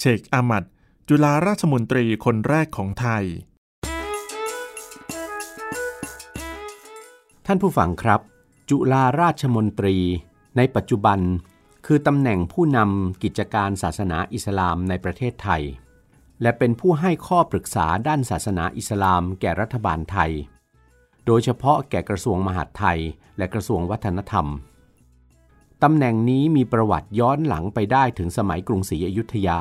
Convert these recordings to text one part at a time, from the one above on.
เชคอามัด จุฬาราชมนตรีคนแรกของไทย ท่านผู้ฟังครับ จุฬาราชมนตรี ในปัจจุบัน คือตำแหน่งผู้นำกิจการศาสนาอิสลามในประเทศไทย และเป็นผู้ให้ข้อปรึกษาด้านศาสนาอิสลามแก่รัฐบาลไทย โดยเฉพาะแก่กระทรวงมหาดไทย และกระทรวงวัฒนธรรมตำแหน่งนี้มีประวัติย้อนหลังไปได้ถึงสมัยกรุงศรีอยุธยา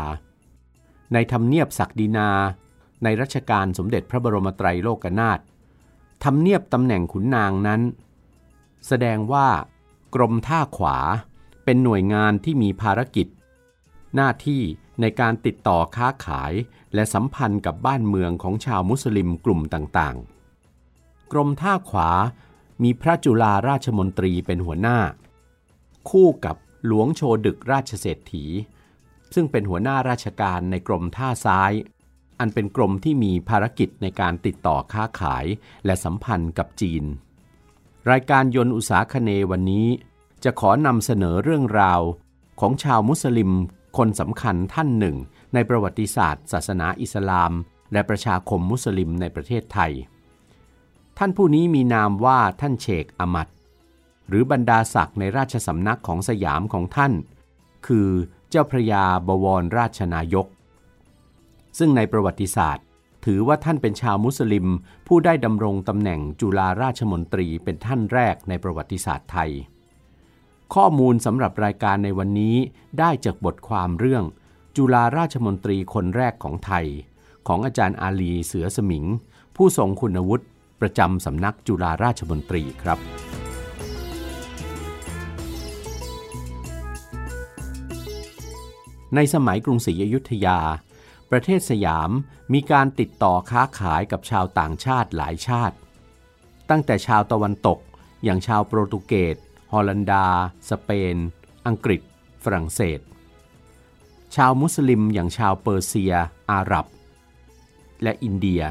ในทำเนียบศักดินา ในรัชกาลสมเด็จพระบรมไตรโลกนาถทำเนียบตำแหน่งขุนนางนั้น แสดงว่ากรมท่าขวาเป็นหน่วยงานที่มีภารกิจ หน้าที่ในการติดต่อค้าขายและสัมพันธ์กับบ้านเมืองของชาวมุสลิมกลุ่มต่างๆ กรมท่าขวามีพระจุฬาราชมนตรีเป็นหัวหน้า คู่กับหลวงโชดึกราชเศรษฐี ซึ่งเป็นหัวหน้าราชการในกรมท่าซ้าย อันเป็นกรมที่มีภารกิจในการติดต่อค้าขายและสัมพันธ์กับจีน รายการยนต์อุตสาคเนวันนี้ จะขอนำเสนอเรื่องราวของชาวมุสลิมคนสำคัญท่านหนึ่ง ในประวัติศาสตร์ ศาสนาอิสลาม และประชาคมมุสลิมในประเทศไทย ท่านผู้นี้มีนามว่าท่านเชคอามัดหรือบรรดาศักดิ์ในราชสำนักของสยามของท่าน คือเจ้าพระยาบวรราชนายก ซึ่งในประวัติศาสตร์ ถือว่าท่านเป็นชาวมุสลิม ผู้ได้ดำรงตำแหน่งจุฬาราชมนตรีเป็นท่านแรกในประวัติศาสตร์ไทย ข้อมูลสำหรับรายการในวันนี้ได้จากบทความเรื่อง จุฬาราชมนตรีคนแรกของไทย ของอาจารย์อาลีเสือสมิง ผู้ทรงคุณวุฒิประจำสำนักจุฬาราชมนตรีครับ ในสมัยกรุงศรีอยุธยา ประเทศสยามมีการติดต่อค้าขายกับชาวต่างชาติหลายชาติ ตั้งแต่ชาวตะวันตก อย่างชาวโปรตุเกส ฮอลันดา สเปน อังกฤษ ฝรั่งเศส ชาวมุสลิมอย่างชาวเปอร์เซีย อาหรับ และอินเดีย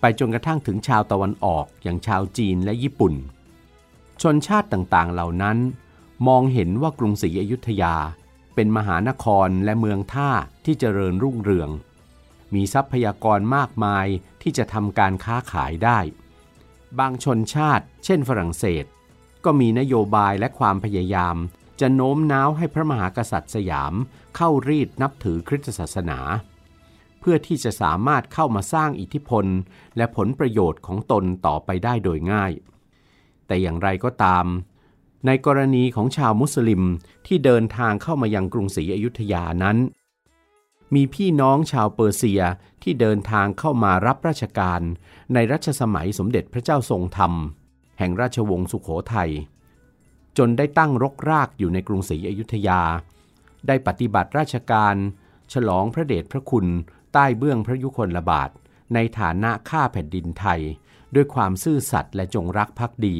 ไปจนกระทั่งถึงชาวตะวันออกอย่างชาวจีนและญี่ปุ่น ชนชาติต่างๆเหล่านั้นมองเห็นว่ากรุงศรีอยุธยา เป็นมหานครและเมืองท่าที่เจริญรุ่งเรือง มีทรัพยากรมากมายที่จะทำการค้าขายได้ บางชนชาติ เช่นฝรั่งเศส ก็มีนโยบายและความพยายาม จะโน้มน้าวให้พระมหากษัตริย์สยาม เข้ารีดนับถือคริสตศาสนา เพื่อที่จะสามารถเข้ามาสร้างอิทธิพล และผลประโยชน์ของตนต่อไปได้โดยง่าย แต่อย่างไรก็ตาม ในกรณีของชาวมุสลิมที่เดินทางเข้ามายังกรุงศรีอยุธยานั้น มีพี่น้องชาวเปอร์เซียที่เดินทางเข้ามารับราชการ ในรัชสมัยสมเด็จพระเจ้าทรงธรรม แห่งราชวงศ์สุขโขทัยจนได้ตั้งรกรากอยู่ในกรุงศรีอยุธยา ได้ปฏิบัติราชการ ฉลองพระเดชพระคุณใต้เบื้องพระยุคลบาทในฐานะข้าแผ่นดินไทย ด้วยความซื่อสัตย์และจงรักภักดี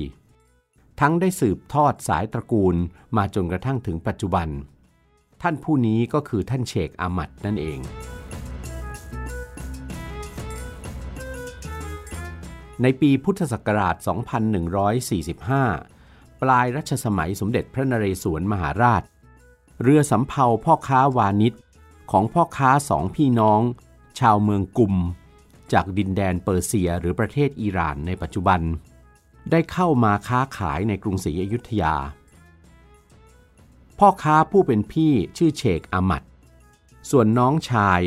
ทั้งได้สืบทอดสายตระกูลมาจนกระทั่งถึงปัจจุบัน ท่านผู้นี้ก็คือท่านเชคอามัดนั่นเอง ในปีพุทธศักราช 2145 ปลายรัชสมัยสมเด็จพระนเรศวรมหาราช เรือสำเภาพ่อค้าวานิชของพ่อค้าสองพี่น้อง ชาวเมืองกุม จากดินแดนเปอร์เซียหรือประเทศอิหร่านในปัจจุบัน ได้เข้ามาค้าขายในกรุงศรีอยุธยา พ่อค้าผู้เป็นพี่ชื่อเชคอามัด ส่วนน้องชาย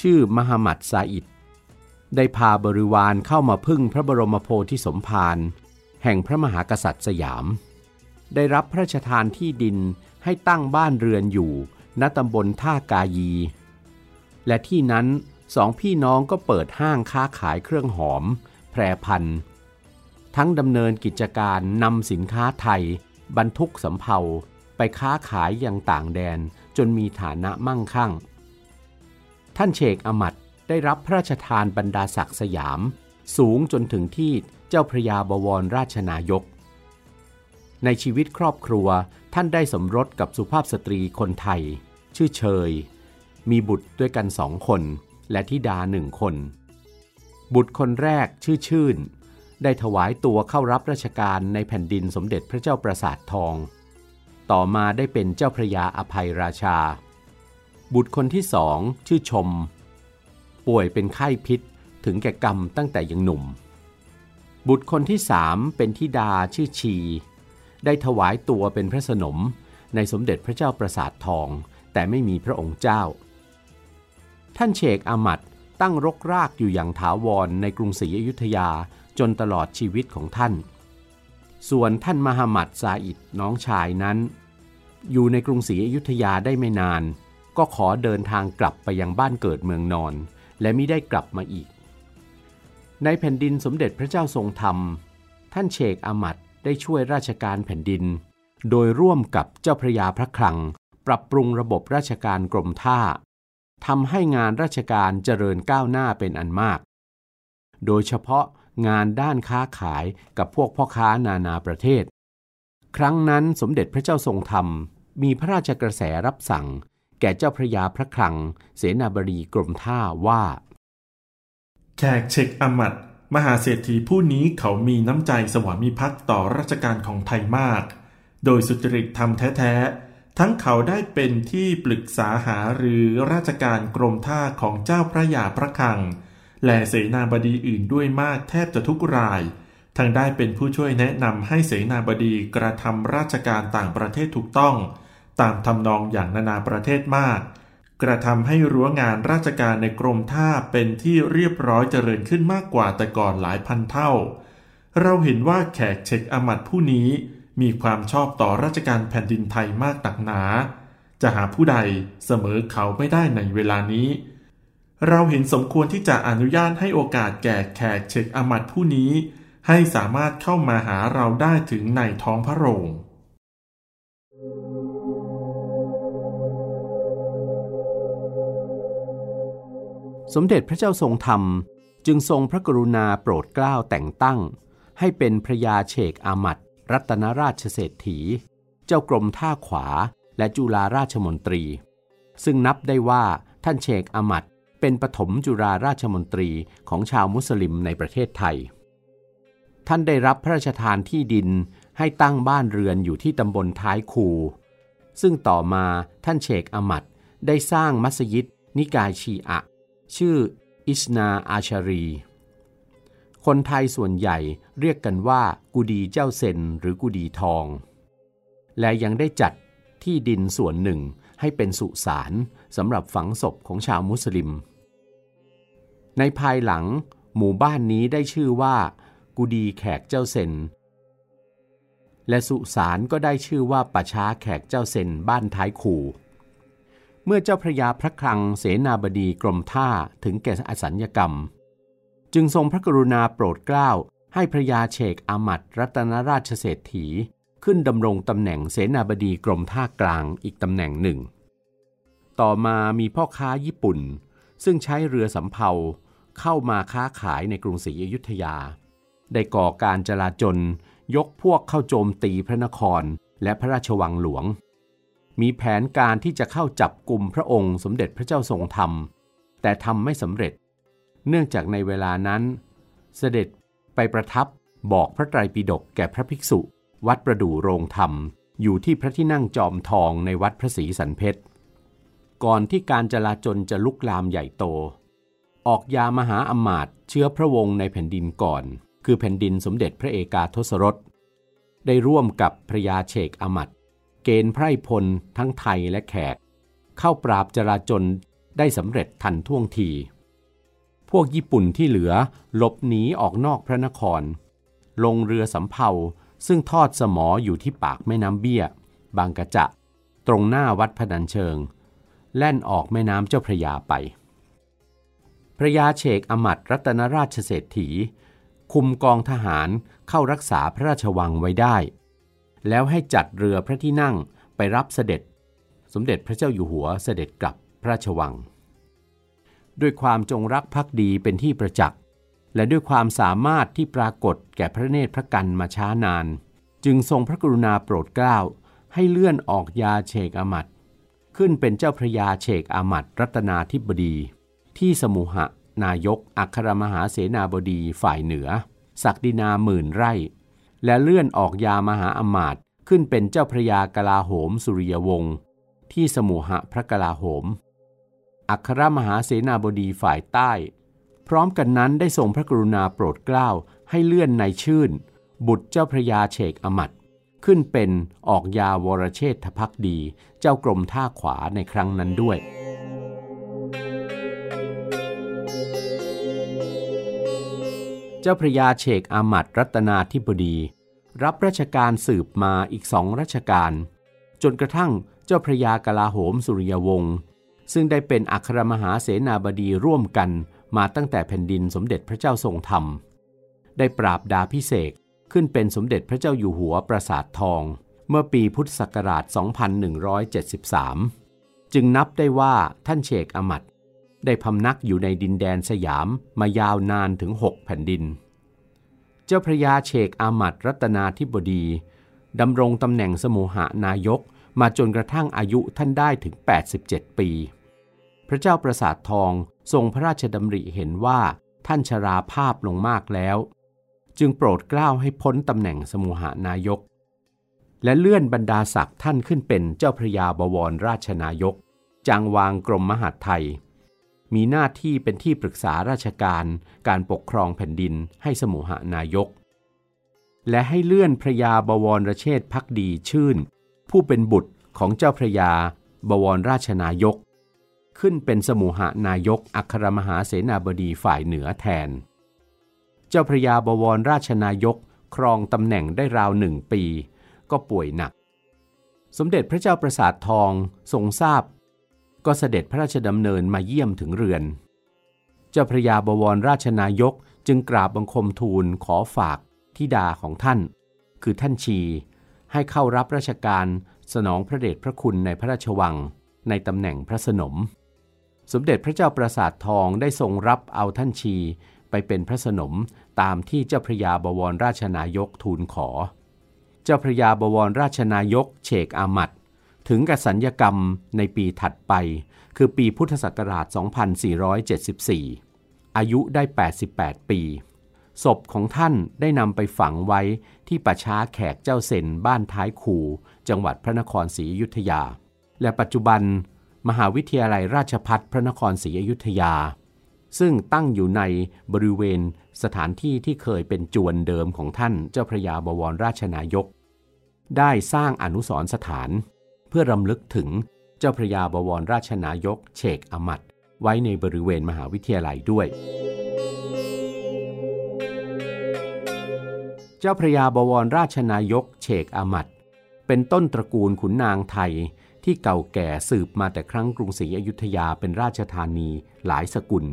ชื่อมหมัดซาอิดได้พาบริวารเข้ามาพึ่งพระบรมโพธิสมภารแห่งพระมหากษัตริย์สยาม ได้รับพระราชทานที่ดินให้ตั้งบ้านเรือนอยู่ณตำบลท่ากายี และที่นั้นสองพี่น้องก็เปิดห้างค้าขายเครื่องหอม แพรพันธุ์ ทั้งดำเนินกิจการนำสินค้าไทย บรรทุกสำเภาไปค้าขายยังต่างแดนจนมีฐานะมั่งคั่ง ท่านเชกอมัดได้รับพระราชทานบรรดาศักดิ์สยาม สูงจนถึงที่เจ้าพระยาบวรราชนายก ในชีวิตครอบครัวท่านได้สมรสกับสุภาพสตรีคนไทย ชื่อเชย มีบุตรด้วยกันสองคน และธิดาหนึ่งคน บุตรคนแรกชื่อชื่น ได้ถวายตัวเข้ารับราชการในแผ่นดินสมเด็จพระเจ้าประสาททอง ต่อมาได้เป็นเจ้าพระยาอภัยราชา บุตรคนที่สองชื่อชม ป่วยเป็นไข้พิษถึงแก่กรรมตั้งแต่ยังหนุ่ม บุตรคนที่สามเป็นธิดาชื่อชี ได้ถวายตัวเป็นพระสนมในสมเด็จพระเจ้าประสาททอง แต่ไม่มีพระองค์เจ้า ท่านเชกอามัดตั้งรกรากอยู่อย่างถาวรในกรุงศรีอยุธยา จนตลอดชีวิตของท่าน ส่วนท่านมหามัดซาอิดน้องชายนั้น อยู่ในกรุงศรีอยุธยาได้ไม่นาน ก็ขอเดินทางกลับไปยังบ้านเกิดเมืองนอน และไม่ได้กลับมาอีก ในแผ่นดินสมเด็จพระเจ้าทรงธรรม ท่านเชกอามัดได้ช่วยราชการแผ่นดิน โดยร่วมกับเจ้าพระยาพระคลัง ปรับปรุงระบบราชการกรมท่าทำให้งานราชการเจริญก้าวหน้าเป็นอันมาก โดยเฉพาะ งานด้านค้าขายกับพวกพ่อค้านานาประเทศ ครั้งนั้นสมเด็จพระเจ้าทรงธรรม มีพระราชกระแสรับสั่ง แก่เจ้าพระยาพระคลัง เสนาบดีกรมท่าว่า แขกเช็คอมัดมหาเศรษฐีผู้นี้เขามีน้ำใจสวามิภักดิ์ต่อราชการของไทยมาก โดยสุจริตธรรมแท้ ๆ ทั้งเขาได้เป็นที่ปรึกษาหาหรือราชการกรมท่าของเจ้าพระยาพระคลัง และเสนาบดีอื่นด้วยมากแทบจะทุกราย ทั้งได้เป็นผู้ช่วยแนะนำให้เสนาบดีกระทำราชการต่างประเทศถูกต้อง ตามทำนองอย่างนานาประเทศมาก กระทำให้รั้วงานราชการในกรมท่าเป็นที่เรียบร้อยเจริญขึ้นมากกว่าแต่ก่อนหลายพันเท่า เราเห็นว่าแขกเช็คอมัดผู้นี้มีความชอบต่อราชการแผ่นดินไทยมากตักหนา จะหาผู้ใดเสมอเขาไม่ได้ในเวลานี้ เราเห็นสมควรที่จะอนุญาตให้โอกาสแก่แขกเช็คอมัดผู้นี้ ให้สามารถเข้ามาหาเราได้ถึงในท้องพระโรงสมเด็จพระเจ้าทรงธรรม จึงทรงพระกรุณาโปรดเกล้าแต่งตั้ง ให้เป็นพระยาเชกอามัดรัตนราชเศรษฐี เจ้ากรมท่าขวาและจุฬาราชมนตรี ซึ่งนับได้ว่าท่านเชกอามัด เป็นปฐมจุฬาราชมนตรีของชาวมุสลิมในประเทศไทย ท่านได้รับพระราชทานที่ดินให้ตั้งบ้านเรือนอยู่ที่ตำบลท้ายคู ซึ่งต่อมาท่านเชกอามัดได้สร้างมัสยิด นิกายชีอะ ชื่ออิสนาอาชารี คนไทยส่วนใหญ่เรียกกันว่ากุดีเจ้าเซนหรือกุดีทอง และยังได้จัดที่ดินส่วนหนึ่งให้เป็นสุสานสำหรับฝังศพของชาวมุสลิม ในภายหลังหมู่บ้านนี้ได้ชื่อว่า กุดีแขกเจ้าเซน และสุสานก็ได้ชื่อว่าป่าช้าแขกเจ้าเซนบ้านท้ายคูเมื่อเจ้าพระยาพระคลังเสนาบดีกรมท่าถึงแก่อสัญญกรรม จึงทรงพระกรุณาโปรดเกล้าให้พระยาเชกอามัดรัตนราชเศรษฐีขึ้นดำรงตำแหน่งเสนาบดีกรมท่ากลางอีกตำแหน่งหนึ่ง ต่อมามีพ่อค้าญี่ปุ่น ซึ่งใช้เรือสำเภา เข้ามาค้าขายในกรุงศรีอยุธยา ได้ก่อการจลาจลยกพวกเข้าโจมตีพระนครและพระราชวังหลวง มีแผนการที่จะเข้าจับกลุ่มพระองค์สมเด็จพระเจ้าทรงธรรม แต่ทำไม่สำเร็จ เนื่องจากในเวลานั้น เสด็จไปประทับบอกพระไตรปิฎกแก่พระภิกษุ วัดประดู่โรงธรรม อยู่ที่พระที่นั่งจอมทองในวัดพระศรีสันเพชรก่อนที่การจลาจลจะลุกลามใหญ่โต ออกยามหาอมาตย์เชื้อพระวงศ์ในแผ่นดินก่อน คือแผ่นดินสมเด็จพระเอกาทศรส ได้ร่วมกับพระยาเชกอมัดเกณฑ์ไพร่พลทั้งไทยและแขก เข้าปราบจราจนได้สำเร็จทันท่วงที พวกญี่ปุ่นที่เหลือหลบหนีออกนอกพระนคร ลงเรือสำเภาซึ่งทอดสมออยู่ที่ปากแม่น้ำเบี้ย บางกระจะ ตรงหน้าวัดพนัญเชิง แล่นออกแม่น้ำเจ้าพระยาไป พระยาเชกอมัดรัตนราชเศรษฐี คุมกองทหารเข้ารักษาพระราชวังไว้ได้ แล้วให้จัดเรือพระที่นั่งไปรับเสด็จ สมเด็จพระเจ้าอยู่หัวเสด็จกลับพระราชวัง ด้วยความจงรักภักดีเป็นที่ประจักษ์ และด้วยความสามารถที่ปรากฏแก่พระเนตรพระกันมาช้านาน จึงทรงพระกรุณาโปรดเกล้าให้เลื่อนออกยาเชกอมัดขึ้นเป็นเจ้าพระยาเชกอามัดรัตนาธิบดี ที่สมุหะนายกอัครมหาเสนาบดีฝ่ายเหนือ ศักดินาหมื่นไร่ และเลื่อนออกยามหาอมาตย์ขึ้นเป็นเจ้าพระยากลาโหมสุริยวงศ์ที่สมุหะพระกลาโหม อัครมหาเสนาบดีฝ่ายใต้ พร้อมกันนั้นได้ทรงพระกรุณาโปรดเกล้าให้เลื่อนในชื่น บุตรเจ้าพระยาเฉกอมัดขึ้นเป็นออกยาวรเชษฐพักดี เจ้ากรมท่าขวาในครั้งนั้นด้วย เจ้าพระยาเฉกอามัดรัตนาธิบดี รับราชการสืบมาอีกสองราชการ จนกระทั่งเจ้าพระยากลาโหมสุริยวงศ์ซึ่งได้เป็นอัครมหาเสนาบดีร่วมกันมาตั้งแต่แผ่นดินสมเด็จพระเจ้าทรงธรรม ได้ปราบดาพิเศษขึ้นเป็นสมเด็จพระเจ้าอยู่หัวปราสาททอง เมื่อปีพุทธศักราช 2173 จึงนับได้ว่าท่านเชกอมัด ได้พำนักอยู่ในดินแดนสยามมายาวนานถึง6แผ่นดิน เจ้าพระยาเชกอามัดรัตนาธิบดีดำรงตำแหน่งสมุหานายกมาจนกระทั่งอายุท่านได้ถึง 87 ปี พระเจ้าประสาททองทรงพระราชดำริเห็นว่าท่านชราภาพลงมากแล้ว จึงโปรดเกล้าให้พ้นตำแหน่งสมุหานายก และเลื่อนบรรดาศักดิ์ท่านขึ้นเป็นเจ้าพระยาบวรราชนายก จางวางกรมมหาดไทย มีหน้าที่เป็นที่ปรึกษาราชการการปกครองแผ่นดินให้สมุหานายก และให้เลื่อนพระยาบวรรเชษพักดีชื่น ผู้เป็นบุตรของเจ้าพระยาบวรราชนายก ขึ้นเป็นสมุหานายกอัครมหาเสนาบดีฝ่ายเหนือแทน เจ้าพระยาบวรราชนายกครองตำแหน่งได้ราวหนึ่งปี ก็ป่วยหนัก สมเด็จพระเจ้าประสาททองทรงทราบ ก็เสด็จพระราชดำเนินมาเยี่ยมถึงเรือน เจ้าพระยาบวรราชนายกจึงกราบบังคมทูลขอฝากทิดาของท่าน คือท่านชี ให้เข้ารับราชการสนองพระเดชพระคุณในพระราชวังในตำแหน่งพระสนม สมเด็จพระเจ้าประสาททองได้ทรงรับเอาท่านชีไปเป็นพระสนมตามที่เจ้าพระยาบวรราชนายกทูลขอ เจ้าพระยาบวรราชนายกเฉกอามัด ถึงกับสัญญกรรมในปีถัดไป คือปีพุทธศักราช 2474 อายุได้ 88 ปี ศพของท่านได้นำไปฝังไว้ที่ป่าช้าแขกเจ้าเซนบ้านท้ายคู จังหวัดพระนครศรีอยุธยา และปัจจุบัน มหาวิทยาลัยราชพัฒพระนครศรีอยุธยา ซึ่งตั้งอยู่ในบริเวณสถานที่ที่เคยเป็นจวนเดิมของท่านเจ้าพระยาบวรราชนายก ได้สร้างอนุสรสถาน พื่อรำลึกถึงเจ้าพระยาบวรราชนายกเชกอมัดไว้ในบริเวณมหาวิทยาลัยด้วย เจ้าพระยาบวรราชนายกเชกอมัดเป็นต้นตระกูลขุนนางไทยที่เก่าแก่สืบมาแต่ครั้งกรุงศรีอยุธยาเป็นราชธานีหลายสกุล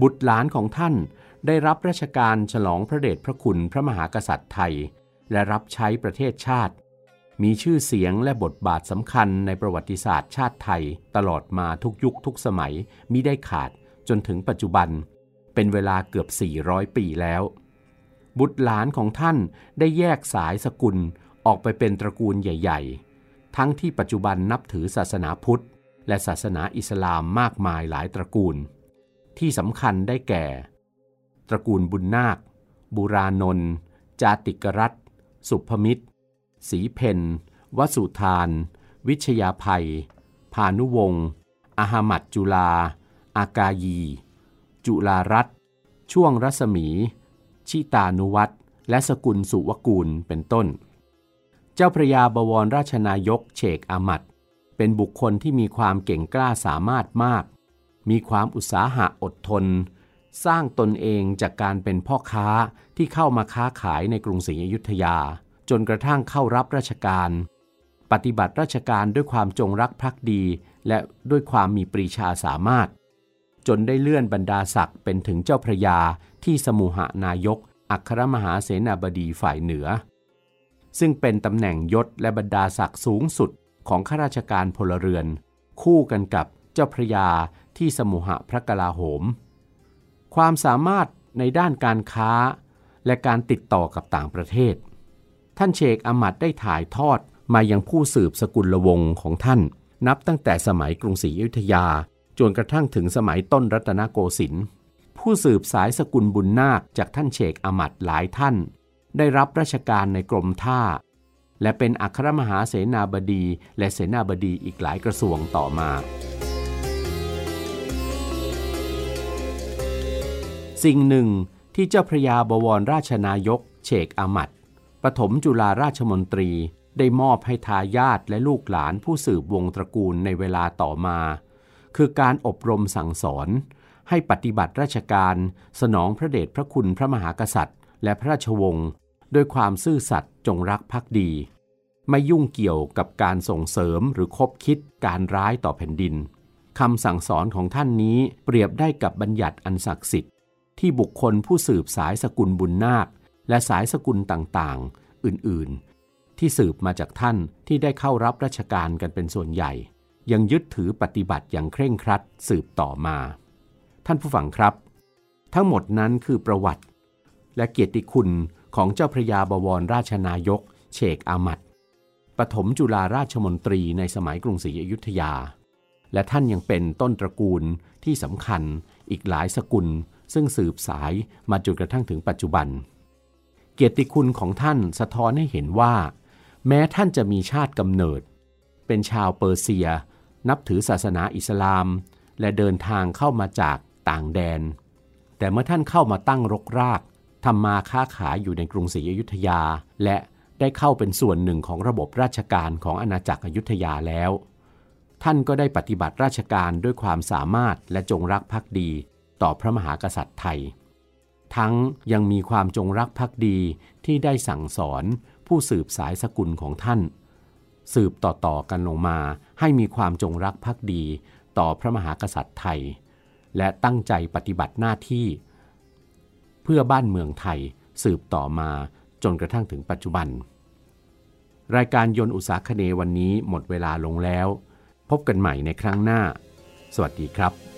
บุตรหลานของท่านได้รับราชการฉลองพระเดชพระคุณพระมหากษัตริย์ไทย และรับใช้ประเทศชาติ มีชื่อเสียงและบทบาทสำคัญในประวัติศาสตร์ชาติไทย ตลอดมาทุกยุคทุกสมัยมิได้ขาดจนถึงปัจจุบัน เป็นเวลาเกือบ 400 ปีแล้ว บุตรหลานของท่านได้แยกสายสกุลออกไปเป็นตระกูลใหญ่ ๆ ทั้งที่ปัจจุบันนับถือศาสนาพุทธ และศาสนาอิสลามมากมายหลายตระกูล ที่สำคัญได้แก่ ตระกูลบุญนาค บุรานนท์จาติกรัตสุภมิตร สีเพนวสุธาน วิชยาภัย พานุวงศ์อาหมัดจุลา อากายี จุลารัตช่วงรัศมี ชิตานุวัตรและสกุลสุวกูลเป็นต้น เจ้าพระยาบวรราชนายกเฉกอามัดเป็นบุคคลที่มีความเก่งกล้าสามารถมาก มีความอุตสาหะอดทน สร้างตนเองจากการเป็นพ่อค้าที่เข้ามาค้าขายในกรุงศรีอยุธยา จนกระทั่งเข้ารับราชการ ปฏิบัติราชการด้วยความจงรักภักดี และด้วยความมีปรีชาสามารถ จนได้เลื่อนบรรดาศักดิ์เป็นถึงเจ้าพระยาที่สมุหานายก อัครมหาเสนาบดีฝ่ายเหนือ ซึ่งเป็นตำแหน่งยศและบรรดาศักดิ์สูงสุดของข้าราชการพลเรือน คู่กันกับเจ้าพระยาที่สมุหพระกลาโหม ความสามารถในด้านการค้าและการติดต่อกับต่างประเทศ ท่านเชคอมัดได้ถ่ายทอดมายังผู้สืบสกุลวงศ์ของท่าน นับตั้งแต่สมัยกรุงศรีอยุธยา จนกระทั่งถึงสมัยต้นรัตนโกสินทร์ผู้สืบสายสกุลบุญนาคจากท่านเชคอมัดหลายท่าน ได้รับราชการในกรมท่า และเป็นอัครมหาเสนาบดีและเสนาบดีอีกหลายกระทรวงต่อมา สิ่งหนึ่งที่เจ้าพระยาบวรราชนายกเชกอามัด ปฐมจุฬาราชมนตรีได้มอบให้ทายาทและลูกหลานผู้สืบวงตระกูลในเวลาต่อมา คือการอบรมสั่งสอน ให้ปฏิบัติราชการ สนองพระเดชพระคุณพระมหากษัตริย์ และพระราชวงศ์ด้วยความซื่อสัตย์จงรักภักดี ไม่ยุ่งเกี่ยวกับการส่งเสริมหรือคบคิดการร้ายต่อแผ่นดินคำสั่งสอนของท่านนี้เปรียบได้กับบัญญัติอันศักดิ์สิทธิ์ที่บุคคลผู้สืบสายสกุลบุญนาค และสายสกุลต่างๆ อื่นๆ ที่สืบมาจากท่านที่ได้เข้ารับราชการกันเป็นส่วนใหญ่ ยังยึดถือปฏิบัติอย่างเคร่งครัดสืบต่อมา ท่านผู้ฟังครับ ทั้งหมดนั้นคือประวัติ และเกียรติคุณของเจ้าพระยาบวรราชนายก เชกอามัดปฐมจุฬาราชมนตรีในสมัยกรุงศรีอยุธยา และท่านยังเป็นต้นตระกูลที่สำคัญอีกหลายสกุล ซึ่งสืบสายมาจนกระทั่งถึงปัจจุบัน เกียรติคุณของท่านสะท้อนให้เห็นว่า แม้ท่านจะมีชาติกำเนิด เป็นชาวเปอร์เซีย นับถือศาสนาอิสลาม และเดินทางเข้ามาจากต่างแดน แต่เมื่อท่านเข้ามาตั้งรกรากทำมาค้าขายอยู่ในกรุงศรีอยุธยา และได้เข้าเป็นส่วนหนึ่งของระบบราชการของอาณาจักรอยุธยาแล้ว ท่านก็ได้ปฏิบัติราชการด้วยความสามารถและจงรักภักดี ต่อพระมหากษัตริย์ไทย ทั้งยังมีความจงรักภักดีที่ได้สั่งสอนผู้สืบสายสกุลของท่าน สืบต่อๆกันลงมาให้มีความจงรักภักดีต่อพระมหากษัตริย์ไทย และตั้งใจปฏิบัติหน้าที่ เพื่อบ้านเมืองไทยสืบต่อมาจนกระทั่งถึงปัจจุบัน รายการยนต์อุตสาคเนวันนี้หมดเวลาลงแล้ว พบกันใหม่ในครั้งหน้า สวัสดีครับ